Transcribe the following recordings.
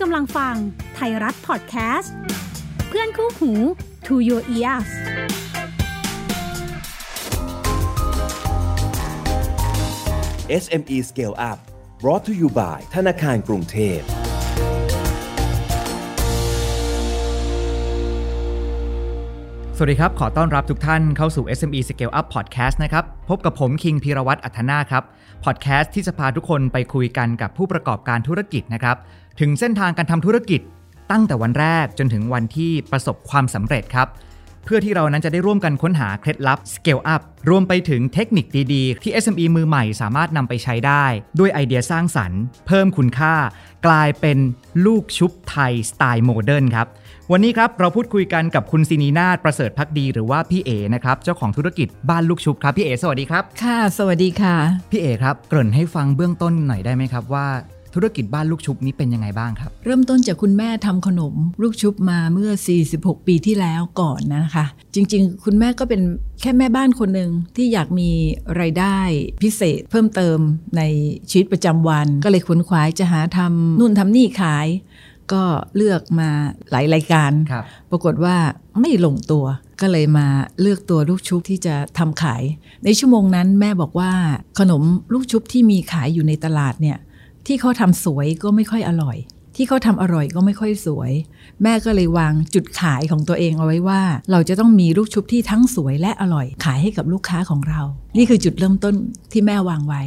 กำลังฟังไทยรัฐพอดแคสต์ เพื่อนคู่หู To Your Ears SME Scale Up brought to you by ธนาคารกรุงเทพ สวัสดีครับ ขอต้อนรับทุกท่านเข้าสู่ SME Scale Up Podcast นะครับ พบกับผมคิงพีรวัตรอัธนาครับ พอดแคสต์ที่จะพาทุกคนไปคุยกันกับผู้ประกอบการธุรกิจนะครับ ถึงเส้นทางการทำธุรกิจ ตั้งแต่วันแรกจนถึงวันที่ประสบความสำเร็จครับ เพื่อที่เรานั้นจะได้ร่วมกันค้นหาเคล็ดลับ Scale Up รวมไปถึงเทคนิคดีๆ ที่ SME มือใหม่สามารถนำไปใช้ได้ ด้วยไอเดียสร้างสรรค์ เพิ่มคุณค่า กลายเป็นลูกชุบไทยสไตล์โมเดิร์นครับ วันนี้ครับเราพูดคุยกันกับคุณซินีนาฏประเสริฐพักดีหรือว่าพี่เอนะครับเจ้าของธุรกิจบ้านลูกชุบครับพี่เอสวัสดีครับ ค่ะ สวัสดีค่ะ พี่เอครับเกริ่นให้ฟังเบื้องต้นหน่อยได้ไหมครับว่าธุรกิจบ้านลูกชุบนี้เป็นยังไงบ้างครับ เริ่มต้นจากคุณแม่ทำขนมลูกชุบมาเมื่อ 46 ปีที่แล้วก่อนนะคะ จริง ๆ คุณแม่ก็เป็นแค่แม่บ้านคนหนึ่งที่อยากมีไรายได้พิเศษเพิ่มเติมในชีวิตประจำวัน ก็เลยขวนขวายจะหาทำนู่นทำนี่ขาย ก็เลือกมาหลายรายการครับปรากฏว่าไม่ลงตัว ก็เลยมาเลือกตัวลูกชุบที่จะทำขาย ในชั่วโมงนั้นแม่บอกว่าขนมลูกชุบที่มีขายอยู่ในตลาดเนี่ย ที่เขาทำสวยก็ไม่ค่อยอร่อย ที่เขาทำอร่อยก็ไม่ค่อยสวย แม่ก็เลยวางจุดขายของตัวเองเอาไว้ว่า เราจะต้องมีลูกชุบที่ทั้งสวยและอร่อย ขายให้กับลูกค้าของเรา นี่คือจุดเริ่มต้นที่แม่วางไว้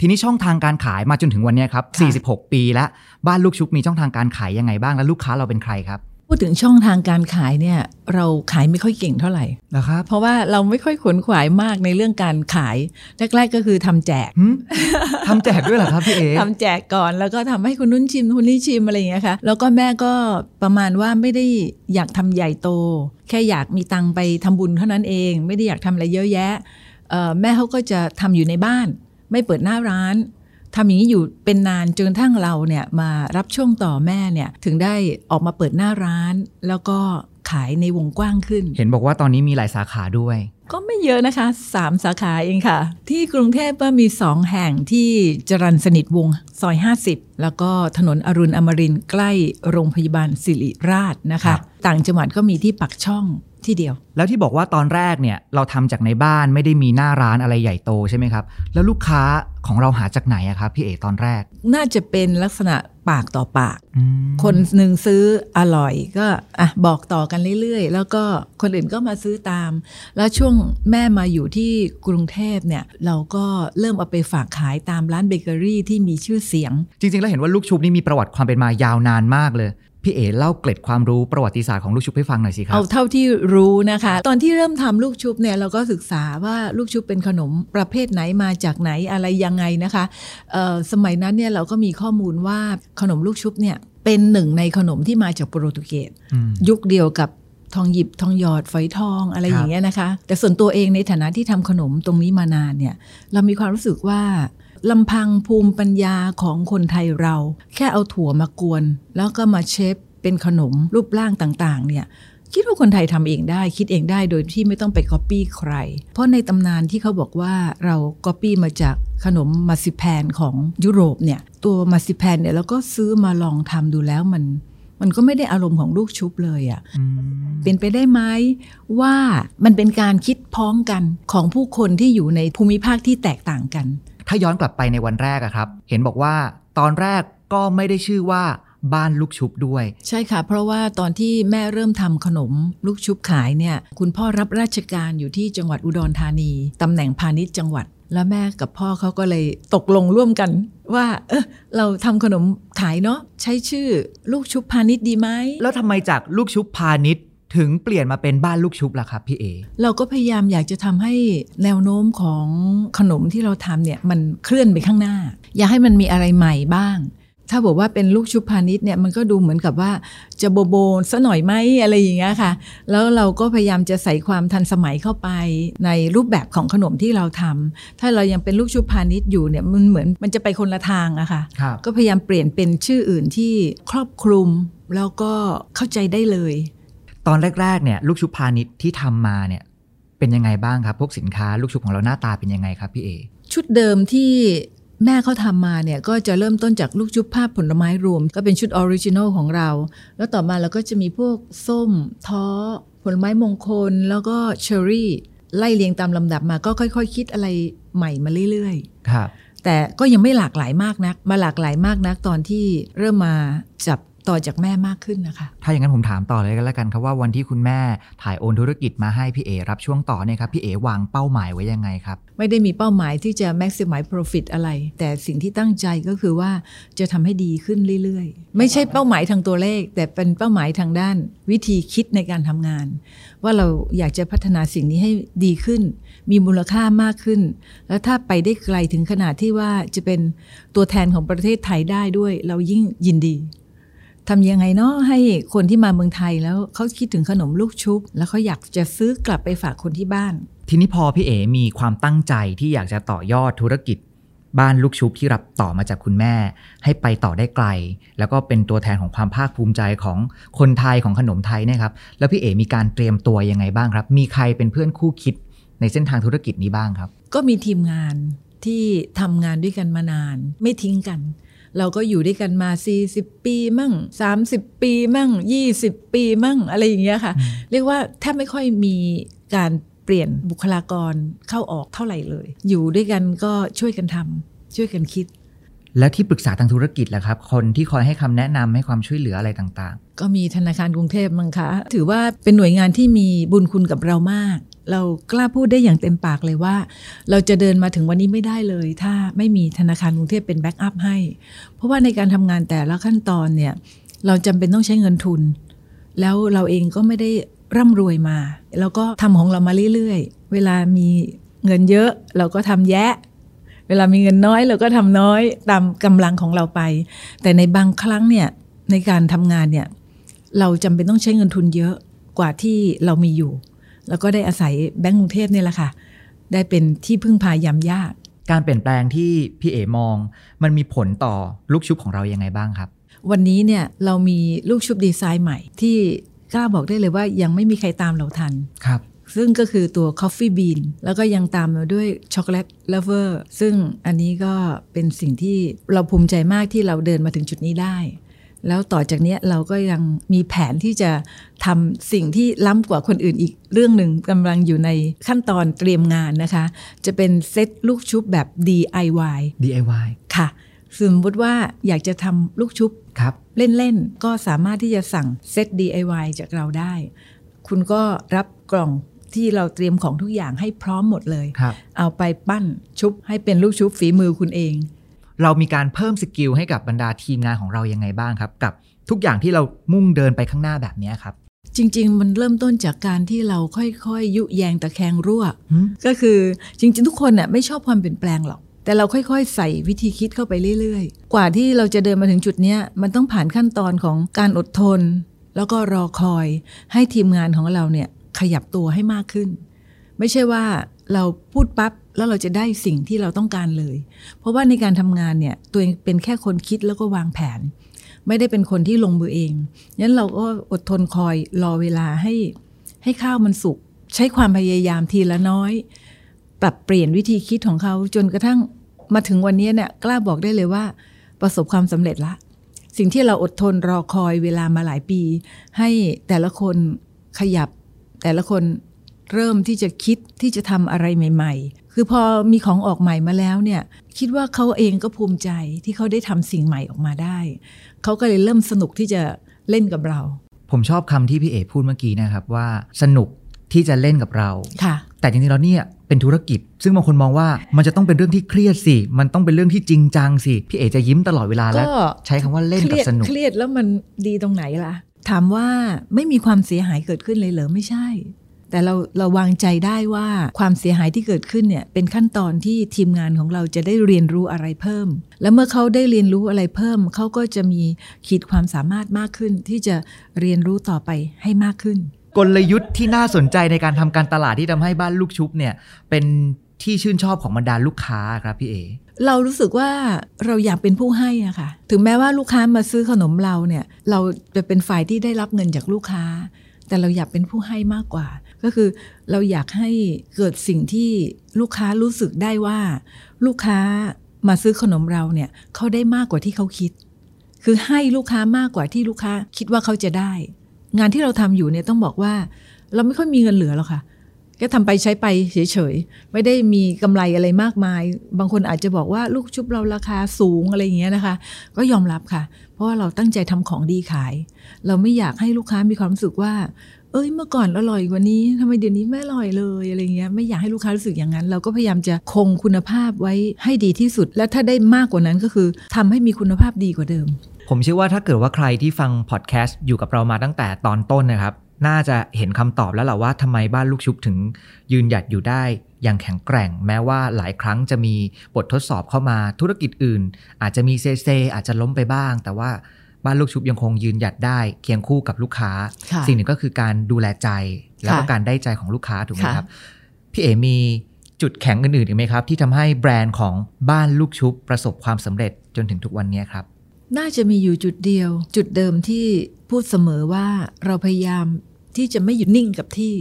ทีนี้ช่องทางการขายมาจนถึงวันเนี้ยครับค่ะ46 ปีแล้ว บ้านลูกชุบมีช่องทางการขายยังไงบ้างและลูกค้าเราเป็นใครครับ พูดถึงช่องทางการขายเนี่ยเราขายไม่ค่อยเก่งเท่าไหร่นะครับเพราะว่าเราไม่ค่อยขวนขวายมากในเรื่องการขายแรกๆก็คือทำแจกหึทำแจกด้วยเหรอครับพี่เอทำแจกก่อนแล้วก็ทำให้คนนู้นชิมคนนี้ชิมอะไรอย่างเงี้ยค่ะแล้วก็แม่ก็ประมาณว่าไม่ได้อยากทำใหญ่โต แค่อยากมีตังค์ไปทำบุญเท่านั้นเอง ไม่ได้อยากทำอะไรเยอะแยะเอ่อแม่เขาก็จะทำอยู่ในบ้าน ไม่เปิดหน้าร้านทำอย่างนี้อยู่เป็นนานจนกระทั่งเราเนี่ยมารับช่วงต่อแม่เนี่ยถึงได้ออกมาเปิดหน้าร้าน แล้วก็ขายในวงกว้างขึ้น เห็นบอกว่าตอนนี้มีหลายสาขาด้วย ก็ไม่เยอะนะคะ 3 สาขาเองค่ะ ที่กรุงเทพก็มี 2 แห่งที่จรันสนิทวงศ์ซอย 50 แล้วก็ถนนอรุณอมรินทร์ใกล้โรงพยาบาลสิริราชนะครัคะบต่างจังหวัดก็มีที่ปักช่อง ที่เดียว แล้วที่บอกว่าตอนแรกเนี่ยเราทำจากในบ้านไม่ได้มีหน้าร้านอะไรใหญ่โตใช่ไหมครับ แล้วลูกค้าของเราหาจากไหนอะครับพี่เอตอนแรก น่าจะเป็นลักษณะปากต่อปากอืมคนหนึ่งซื้ออร่อยก็อะบอกต่อกันเรื่อยๆ แล้วก็คนอื่นก็มาซื้อตาม แล้วช่วงแม่มาอยู่ที่กรุงเทพเนี่ย เราก็เริ่มเอาไปฝากขายตามร้านเบเกอรี่ที่มีชื่อเสียง จริงๆ แล้วเห็นว่าลูกชุบนี่มีประวัติความเป็นมายาวนานมากเลย พี่เอเล่าเกร็ดความรู้ประวัติศาสตร์ของลูกชุบให้ฟังหน่อยสิครัเอาบเท่าที่รู้นะคะ ตอนที่เริ่มทำลูกชุบเนี่ยเราก็ศึกษาว่าลูกชุบเป็นขนมประเภทไหนมาจากไหนอะไรยังไงนะคะเอ่อสมัยนั้นเนี่ยเราก็มีข้อมูลว่าขนมลูกชุบเนี่ยเป็นหนึ่งในขนมที่มาจากโปรตุเกสอืมยุคเดียวกับทองหยิบทองหยอดฝอยทองอะไรครับอย่างเงี้ยนะคะ แต่ส่วนตัวเองในฐานะที่ทำขนมตรงนี้มานานเนี่ย เรามีความรู้สึกว่า ลำพังภูมิปัญญาของคนไทยเรา แค่เอาถั่วมากวน แล้วก็มาเชฟเป็นขนมรูปร่างต่างๆ เนี่ยคิดว่าคนไทยทำเองได้ คิดเองได้โดยที่ไม่ต้องไปก๊อปปี้ใคร เพราะในตำนานที่เขาบอกว่าเราก๊อปปี้มาจากขนม marzipan ของยุโรปเนี่ย ตัว marzipan เนี่ยเราก็ซื้อมาลองทำดูแล้วมัน มันก็ไม่ได้อารมณ์ของลูกชุบเลยอะค่ะอืมเป็นไปได้ไหมว่ามันเป็นการคิดพ้องกันของผู้คนที่อยู่ในภูมิภาคที่แตกต่างกัน ถ้าย้อนกลับไปในวันแรกอะครับ เห็นบอกว่าตอนแรกก็ไม่ได้ชื่อว่าบ้านลูกชุบด้วย ใช่ค่ะ เพราะว่าตอนที่แม่เริ่มทำขนมลูกชุบขายเนี่ยคุณพ่อรับราชการอยู่ที่จังหวัดอุดรธานีตำแหน่งพาณิชย์จังหวัด แล้วแม่กับพ่อเขาก็เลยตกลงร่วมกัน ว่าเออเราทำขนมขายเนาะใช้ชื่อลูกชุบพาณิชย์ดีไหมแล้วทำไมจากลูกชุบพาณิชย์ ถึงเปลี่ยนมาเป็นบ้านลูกชุบล่ะครับพี่เอ เราก็พยายามอยากจะทำให้แนวโน้มของขนมที่เราทำเนี่ยมันเคลื่อนไปข้างหน้า อยากให้มันมีอะไรใหม่บ้าง ถ้าบอกว่าเป็นลูกชุบพาณิชย์เนี่ยมันก็ดูเหมือนกับว่าจะโบโบซะหน่อยไหมอะไรอย่างเงี้ยค่ะ แล้วเราก็พยายามจะใส่ความทันสมัยเข้าไปในรูปแบบของขนมที่เราทำถ้าเรายังเป็นลูกชุบพาณิชย์อยู่เนี่ยมันเหมือนมันจะไปคนละทางอะค่ะครับก็พยายามเปลี่ยนเป็นชื่ออื่นที่ครอบคลุมแล้วก็เข้าใจได้เลย ตอนแรกๆเนี่ยลูกชุบพาณิชย์ที่ทำมาเนี่ยเป็นยังไงบ้างครับพวกสินค้าลูกชุบของเราหน้าตาเป็นยังไงครับพี่เอชุดเดิมที่แม่เขาทำมาเนี่ยก็จะเริ่มต้นจากลูกชุบภาพผลไม้รวม ก็เป็นชุด original ของเรา แล้วต่อมาเราก็จะมีพวกส้ม ท้อ ผลไม้มงคล แล้วก็เชอร์รี่ ไล่เรียงตามลำดับมาก็ค่อยๆคิดอะไรใหม่มาเรื่อยครับๆแต่ก็ยังไม่หลากหลายมากนัก มาหลากหลายมากนักตอนที่เริ่มมาจับ ต่อจากแม่มากขึ้นนะคะ ถ้าอย่างนั้นผมถามต่อเลยกันแล้วกันครับว่าวันที่คุณแม่ถ่ายโอนธุรกิจมาให้พี่เอรับช่วงต่อเนี่ยครับพี่เอวางเป้าหมายไว้ยังไงครับ ไม่ได้มีเป้าหมายที่จะ maximize profit อะไร แต่สิ่งที่ตั้งใจก็คือว่าจะทำให้ดีขึ้นเรื่อยๆ ไม่ใช่เป้าหมายทางตัวเลข แต่เป็นเป้าหมายทางด้านวิธีคิดในการทำงาน ว่าเราอยากจะพัฒนาสิ่งนี้ให้ดีขึ้น มีมูลค่ามากขึ้น แล้วถ้าไปได้ไกลถึงขนาดที่ว่าจะเป็นตัวแทนของประเทศไทยได้ด้วย เรายิ่งยินดี ทำยังไงเนาะให้คนที่มาเมืองไทยแล้วเขาคิดถึงขนมลูกชุบ แล้วเขาอยากจะซื้อกลับไปฝากคนที่บ้าน ทีนี้พอพี่เอมีความตั้งใจที่อยากจะต่อยอดธุรกิจ บ้านลูกชุบที่รับต่อมาจากคุณแม่ ให้ไปต่อได้ไกล แล้วก็เป็นตัวแทนของความภาคภูมิใจของคนไทยของขนมไทยเนะครับแล้วพี่เอมีการเตรียมตัวยังไงบ้างครับ มีใครเป็นเพื่อนคู่คิดในเส้นทางธุรกิจนี้บ้างครับ ก็มีทีมงานที่ทำงานด้วยกันมานาน ไม่ทิ้งกัน เราก็อยู่ด้วยกันมา 40 ปีมั่ง 30 ปีมั่ง 20 ปีมั่ง อะไรอย่างเงี้ยค่ะ เรียกว่าแทบไม่ค่อยมีการเปลี่ยนบุคลากรเข้าออกเท่าไหร่เลย อยู่ด้วยกันก็ช่วยกันทำช่วยกันคิด แล้วที่ปรึกษาทางธุรกิจล่ะครับ คนที่คอยให้คำแนะนำให้ความช่วยเหลืออะไรต่างก็มีธนาคารกรุงเทพมั้งคะ ถือว่าเป็นหน่วยงานที่มีบุญคุณกับเรามาก เรากล้าพูดได้อย่างเต็มปากเลยว่า เราจะเดินมาถึงวันนี้ไม่ได้เลย ถ้าไม่มีธนาคารกรุงเทพเป็น backup ให้ เพราะว่าในการทำงานแต่ละขั้นตอนเนี่ย เราจำเป็นต้องใช้เงินทุน แล้วเราเองก็ไม่ได้ร่ำรวยมาเราก็ทำของเรามาเรื่อยๆ เวลามีเงินเยอะเราก็ทำแยะ เวลามีเงินน้อยเราก็ทำน้อยตามกำลังของเราไป แต่ในบางครั้งเนี่ยในการทำงานเนี่ยเราจำเป็นต้องใช้เงินทุนเยอะกว่าที่เรามีอยู่ แล้วก็ได้อาศัยแบงก์กรุงเทพเนี่ยแหละค่ะ ได้เป็นที่พึ่งพายามยากๆการเปลี่ยนแปลงที่พี่เอมอง มันมีผลต่อลูกชุบของเรายังไงบ้างครับ วันนี้เนี่ยเรามีลูกชุบดีไซน์ใหม่ที่กล้าบอกได้เลยว่ายังไม่มีใครตามเราทันครับซึ่งก็คือตัว Coffee Bean แล้วก็ยังตามมาด้วยช็อกโกแลต Lover ซึ่งอันนี้ก็เป็นสิ่งที่เราภูมิใจมากที่เราเดินมาถึงจุดนี้ได้ แล้วต่อจากเนี้ยเราก็ยังมีแผนที่จะทำสิ่งที่ล้ำกว่าคนอื่นอีกเรื่องหนึ่งกำลังอยู่ในขั้นตอนเตรียมงานนะคะ จะเป็นเซตลูกชุบแบบ DIY DIY ค่ะสมมติว่าอยากจะทำลูกชุบครับเล่นๆ ก็สามารถที่จะสั่งเซต DIY จากเราได้ คุณก็รับกล่องที่เราเตรียมของทุกอย่างให้พร้อมหมดเลยครับเอาไปปั้นชุบให้เป็นลูกชุบฝีมือคุณเอง เรามีการเพิ่มสกิลให้กับบรรดาทีมงานของเรายังไงบ้างครับ กับทุกอย่างที่เรามุ่งเดินไปข้างหน้าแบบนี้ครับ จริง ๆ มันเริ่มต้นจากการที่เราค่อยๆ ยุแยงตะแคงรั่วหืมก็คือจริง ๆ ทุกคนน่ะไม่ชอบความเปลี่ยนแปลงหรอกแต่เราค่อย ๆ ใส่วิธีคิดเข้าไปเรื่อย ๆ กว่าที่เราจะเดินมาถึงจุดเนี้ยมันต้องผ่านขั้นตอนของการอดทน แล้วก็รอคอยให้ทีมงานของเราเนี่ยขยับตัวให้มากขึ้น ไม่ใช่ว่า เราพูดปั๊บแล้วเราจะได้สิ่งที่เราต้องการเลย เพราะว่าในการทำงานเนี่ยตัวเองเป็นแค่คนคิดแล้วก็วางแผน ไม่ได้เป็นคนที่ลงมือเองงั้นเราก็อดทนคอยรอเวลาให้ให้ข้าวมันสุกใช้ความพยายามทีละน้อย ปรับเปลี่ยนวิธีคิดของเขาจนกระทั่งมาถึงวันนี้เนี่ยกล้าบอกได้เลยว่าประสบความสำเร็จละ สิ่งที่เราอดทนรอคอยเวลามาหลายปี ให้แต่ละคนขยับแต่ละคน เริ่มที่จะคิดที่จะทำอะไรใหม่ ๆ คือพอมีของออกใหม่มาแล้วเนี่ยคิดว่าเขาเองก็ภูมิใจที่เขาได้ทำสิ่งใหม่ออกมาได้ เขาก็เลยเริ่มสนุกที่จะเล่นกับเรา ผมชอบคำที่พี่เอพูดเมื่อกี้นะครับว่าสนุกที่จะเล่นกับเราค่ะ แต่จริงๆแล้วเนี่ยเป็นธุรกิจ ซึ่งบางคนมองว่ามันจะต้องเป็นเรื่องที่เครียดสิ มันต้องเป็นเรื่องที่จริงจังสิ พี่เอจะยิ้มตลอดเวลาแล้วก็ใช้คำว่าเล่นเคกัรียบดสนุก เครียดแล้วมันดีตรงไหนล่ะ ถามว่าไม่มีความเสียหายเกิดขึ้นเลยเหรอไม่ใช่ แต่เราเราวางใจได้ว่าความเสียหายที่เกิดขึ้นเนี่ยเป็นขั้นตอนที่ทีมงานของเราจะได้เรียนรู้อะไรเพิ่ม แล้วเมื่อเขาได้เรียนรู้อะไรเพิ่ม เขาก็จะมีขีดความสามารถมากขึ้น ที่จะเรียนรู้ต่อไปให้มากขึ้น กลยุทธ์ที่น่าสนใจในการทำการตลาดที่ทำให้บ้านลูกชุบเนี่ยเป็นที่ชื่นชอบของบรรดาลูกค้าครับพี่เอเรารู้สึกว่าเราอยากเป็นผู้ให้อะค่ะ ถึงแม้ว่าลูกค้ามาซื้อขนมเราเนี่ย เราจะเป็นฝ่ายที่ได้รับเงินจากลูกค้า แต่เราอยากเป็นผู้ให้มากกว่า ก็คือเราอยากให้เกิดสิ่งที่ลูกค้ารู้สึกได้ว่า ลูกค้ามาซื้อขนมเราเนี่ยเขาได้มากกว่าที่เขาคิด คือให้ลูกค้ามากกว่าที่ลูกค้าคิดว่าเขาจะได้ งานที่เราทำอยู่เนี่ยต้องบอกว่า เราไม่ค่อยมีเงินเหลือหรอกค่ะก็ทำไปใช้ไปเฉยๆ ไม่ได้มีกำไรอะไรมากมาย บางคนอาจจะบอกว่าลูกชุบเราราคาสูงอะไรอย่างเงี้ยนะคะ ก็ยอมรับค่ะ เพราะว่าเราตั้งใจทำของดีขาย เราไม่อยากให้ลูกค้ามีความรู้สึกว่า เอ้ยเมื่อก่อนอร่อยกว่านี้ทำไมเดี๋ยวนี้ไม่อร่อยเลยอะไรเงี้ยไม่อยากให้ลูกค้ารู้สึกอย่างนั้น เราก็พยายามจะคงคุณภาพไว้ให้ดีที่สุด และถ้าได้มากกว่านั้นก็คือทำให้มีคุณภาพดีกว่าเดิม ผมเชื่อว่าถ้าเกิดว่าใครที่ฟังพอดแคสต์อยู่กับเรามาตั้งแต่ตอนต้นนะครับน่าจะเห็นคำตอบแล้วแหละว่าทำไมบ้านลูกชุบถึงยืนหยัดอยู่ได้อย่างแข็งแกร่ง แม้ว่าหลายครั้งจะมีบททดสอบเข้ามาธุรกิจอื่น อาจจะมีเซเซอาจจะล้มไปบ้าง แต่ว่า บ้านลูกชุบยังคงยืนหยัดได้เคียงคู่กับลูกค้าค่ะสิ่งหนึ่งก็คือการดูแลใจ แล้วก็ค่ะการได้ใจของลูกค้าถูกไหมค่ะครับ พี่เอมีจุดแข็งอื่นๆอีกไหมครับ ที่ทำให้แบรนด์ของบ้านลูกชุบประสบความสำเร็จจนถึงทุกวันนี้ครับ น่าจะมีอยู่จุดเดียว จุดเดิมที่พูดเสมอว่าเราพยายามที่จะไม่หยุดนิ่งกับที่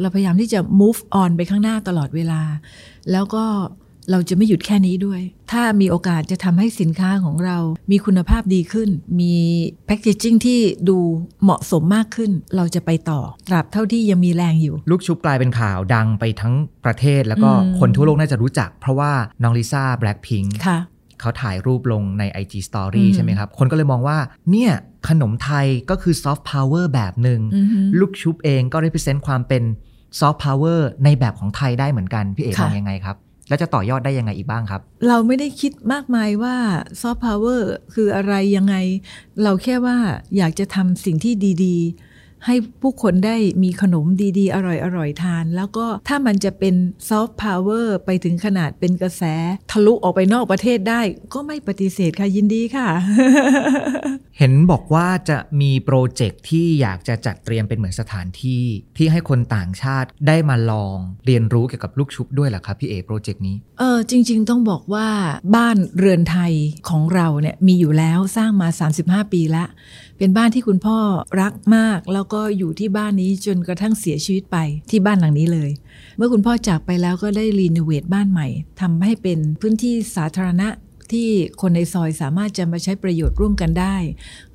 เราพยายามที่จะ move on ไปข้างหน้าตลอดเวลา แล้วก็ เราจะไม่หยุดแค่นี้ด้วย ถ้ามีโอกาสจะทำให้สินค้าของเรา มีคุณภาพดีขึ้น มีแพ c เกจิ้งที่ดูเหมาะสมมากขึ้น เราจะไปต่อ ตราบเท่าที่ยังมีแรงอยู่ ลูกชุบกลายเป็นข่าวดังไปทั้งประเทศ แล้วก็อืมคนทั่วโลกน่าจะรู้จัก เพราะว่าน้องลิซ่าแบล็ k พิงค่ะเขาถ่ายรูปลงใน IG Story อืมใช่ไหมครับ คนก็เลยมองว่า เนี่ย ขนมไทยก็คือซอฟต์พาวเวอร์แบบหนึ่งอือฮึลูกชุบเองก็ represent ความเป็นซอฟต์พาวเวอร์ในแบบของไทยได้เหมือนกัน พี่เอ ค่ะ มองยังไงครับ แล้วจะต่อยอดได้ยังไงอีกบ้างครับ เราไม่ได้คิดมากมายว่าซอฟต์พาวเวอร์คืออะไรยังไง เราแค่ว่าอยากจะทำสิ่งที่ดี ๆ ให้ผู้คนได้มีขนมดีๆ อร่อยๆ ทาน แล้วก็ถ้ามันจะเป็นซอฟต์พาวเวอร์ไปถึงขนาดเป็นกระแส ทะลุออกไปนอกประเทศได้ ก็ไม่ปฏิเสธค่ะยินดีค่ะ เห็นบอกว่าจะมีโปรเจกต์ที่อยากจะจัดเตรียมเป็นเหมือนสถานที่ ที่ให้คนต่างชาติได้มาลองเรียนรู้เกี่ยวกับลูกชุบด้วยเหรอครับพี่เอโปรเจกต์นี้เออจริง ๆ ต้องบอกว่าบ้านเรือนไทยของเราเนี่ยมีอยู่แล้วสร้างมา 35 ปีละ เป็นบ้านที่คุณพ่อรักมาก แล้วก็อยู่ที่บ้านนี้จนกระทั่งเสียชีวิตไปที่บ้านหลังนี้เลย เมื่อคุณพ่อจากไปแล้วก็ได้รีโนเวทบ้านใหม่ทำให้เป็นพื้นที่สาธารณะที่คนในซอยสามารถจะมาใช้ประโยชน์ร่วมกันได้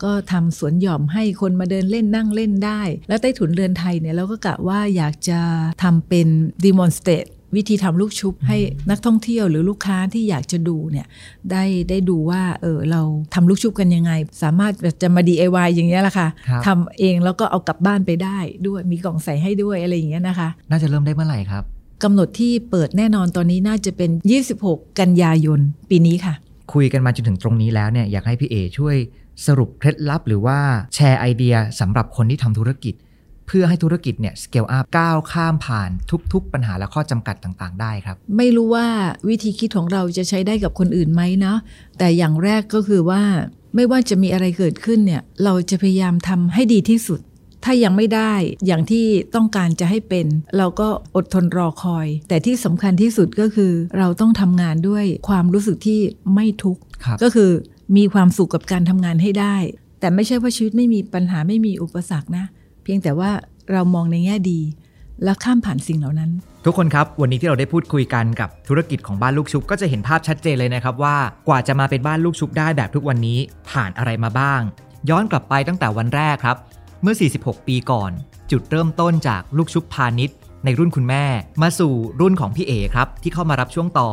ก็ทำสวนหย่อมให้คนมาเดินเล่นนั่งเล่นได้ แล้วใต้ถุนเรือนไทยเนี่ยเราก็กะว่าอยากจะทำเป็น demonstrate วิธีทำลูกชุบให้นักท่องเที่ยวหรือลูกค้าที่อยากจะดูเนี่ยได้ได้ดูว่าเออเราทำลูกชุบกันยังไง สามารถจะมา DIY อย่างเงี้ยแหละค่ะครับทำเองแล้วก็เอากลับบ้านไปได้ด้วยมีกล่องใส่ให้ด้วยอะไรอย่างเงี้ยนะคะ น่าจะเริ่มได้เมื่อไหร่ครับกำหนดที่เปิดแน่นอนตอนนี้น่าจะเป็น 26 กันยายนปีนี้ค่ะ คุยกันมาจนถึงตรงนี้แล้วเนี่ยอยากให้พี่เอช่วยสรุปเคล็ดลับหรือว่าแชร์ไอเดียสำหรับคนที่ทำธุรกิจเพื่อให้ธุรกิจเนี่ยสเกลอัพก้าวข้ามผ่านทุก ๆ ปัญหาและข้อจำกัดต่างๆ ได้ครับ ไม่รู้ว่าวิธีคิดของเราจะใช้ได้กับคนอื่นไหมเนาะแต่อย่างแรกก็คือว่าไม่ว่าจะมีอะไรเกิดขึ้นเนี่ยเราจะพยายามทำให้ดีที่สุด ถ้ายังไม่ได้อย่างที่ต้องการจะให้เป็น เราก็อดทนรอคอย แต่ที่สำคัญที่สุดก็คือ เราต้องทำงานด้วยความรู้สึกที่ไม่ทุกข์ครับก็คือมีความสุขกับการทำงานให้ได้ แต่ไม่ใช่ว่าชีวิตไม่มีปัญหาไม่มีอุปสรรคนะ เพียงแต่ว่าเรามองในแง่ดี และข้ามผ่านสิ่งเหล่านั้น ทุกคนครับ วันนี้ที่เราได้พูดคุยกันกับธุรกิจของบ้านลูกชุบก็จะเห็นภาพชัดเจนเลยนะครับว่ากว่าจะมาเป็นบ้านลูกชุบได้แบบทุกวันนี้ผ่านอะไรมาบ้าง ย้อนกลับไปตั้งแต่วันแรกครับ เมื่อ 46 ปีก่อน จุดเริ่มต้นจากลูกชุบพาณิชย์ในรุ่นคุณแม่ มาสู่รุ่นของพี่เอครับที่เข้ามารับช่วงต่อ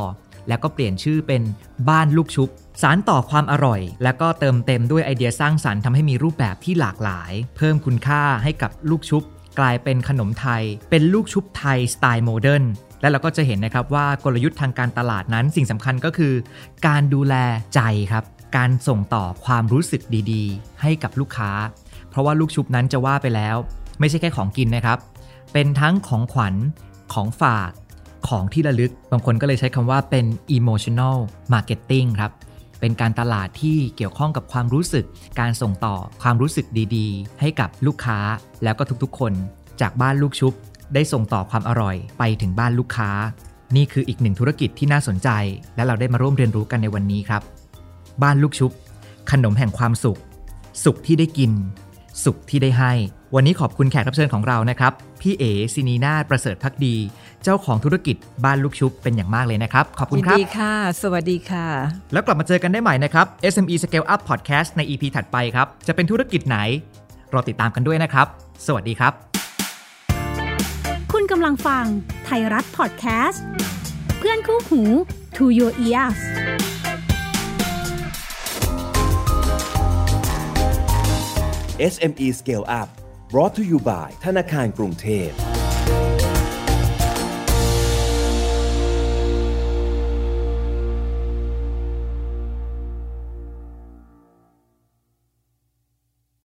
แล้วก็เปลี่ยนชื่อเป็นบ้านลูกชุบสารต่อความอร่อย แล้วก็เติมเต็มด้วยไอเดียสร้างสรรค์ทำให้มีรูปแบบที่หลากหลาย เพิ่มคุณค่าให้กับลูกชุบ กลายเป็นขนมไทย เป็นลูกชุบไทยสไตล์โมเดิร์นและเราก็จะเห็นนะครับว่ากลยุทธ์ทางการตลาดนั้นสิ่งสำคัญก็คือ การดูแลใจครับ การส่งต่อความรู้สึกดีๆ ให้กับลูกค้า เพราะว่าลูกชุบนั้นจะว่าไปแล้ว ไม่ใช่แค่ของกินนะครับ เป็นทั้งของขวัญของฝาก ของที่ระลึก บางคนก็เลยใช้คำว่าเป็น emotional marketing ครับ เป็นการตลาดที่เกี่ยวข้องกับความรู้สึก การส่งต่อความรู้สึกดีๆ ให้กับลูกค้าแล้วก็ทุกๆคน จากบ้านลูกชุบ ได้ส่งต่อความอร่อยไปถึงบ้านลูกค้า นี่คืออีกหนึ่งธุรกิจที่น่าสนใจ และเราได้มาร่วมเรียนรู้กันในวันนี้ครับ บ้านลูกชุบ ขนมแห่งความสุข สุขที่ได้กิน สุขที่ได้ให้ วันนี้ขอบคุณแขกรับเชิญของเรานะครับ พี่เอ๋ซินีนาถประเสริฐพักดี เจ้าของธุรกิจบ้านลูกชุบเป็นอย่างมากเลยนะครับ ขอบคุณยินครับดีค่ะ สวัสดีค่ะ แล้วกลับมาเจอกันได้ใหม่นะครับ SME Scale Up Podcast ใน EP ถัดไปครับ จะเป็นธุรกิจไหน รอติดตามกันด้วยนะครับ สวัสดีครับ คุณกำลังฟังไทยรัฐพอดแคสต์เพื่อนคู่หู To Your Ears SME Scale Up brought to you by ธนาคารกรุงเทพ